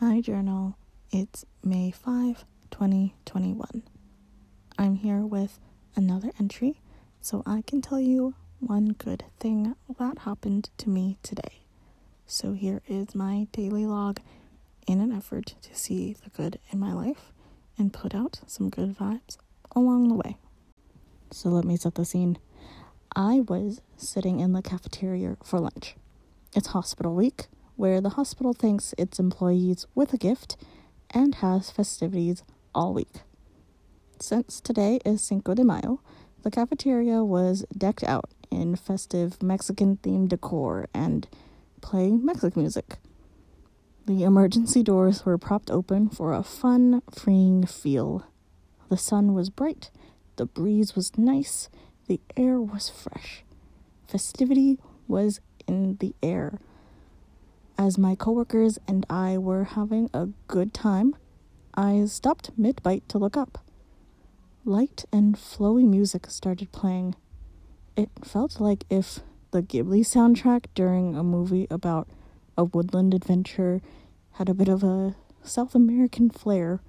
Hi, Journal. It's May 5, 2021. I'm here with another entry so I can tell you one good thing that happened to me today. So, here is my daily log in an effort to see the good in my life and put out some good vibes along the way. So, let me set the scene. I was sitting in the cafeteria for lunch. It's hospital week where the hospital thanks its employees with a gift and has festivities all week. Since today is Cinco de Mayo, the cafeteria was decked out in festive Mexican themed decor and play Mexican music. The emergency doors were propped open for a fun, freeing feel. The sun was bright, the breeze was nice, the air was fresh. Festivity was in the air as my coworkers and I were having a good time, I stopped mid bite to look up. Light and flowy music started playing. It felt like if the Ghibli soundtrack during a movie about a woodland adventure had a bit of a South American flair.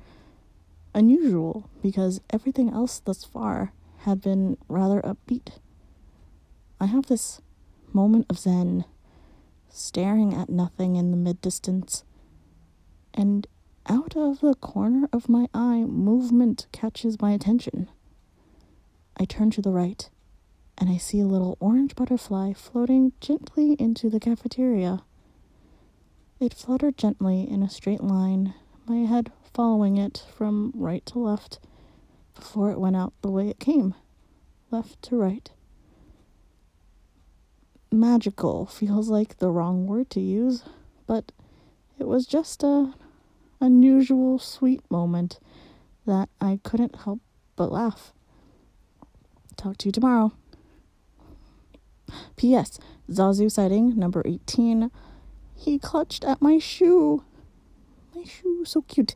Unusual because everything else thus far had been rather upbeat. I have this moment of zen staring at nothing in the mid distance. And out of the corner of my eye, movement catches my attention. I turn to the right, and I see a little orange butterfly floating gently into the cafeteria. It fluttered gently in a straight line, my head following it from right to left before it went out the way it came, left to right magical feels like the wrong word to use, but it was just a unusual sweet moment that I couldn't help but laugh. Talk to you tomorrow. P.S. Zazu sighting number 18. He clutched at my shoe. My shoe, so cute.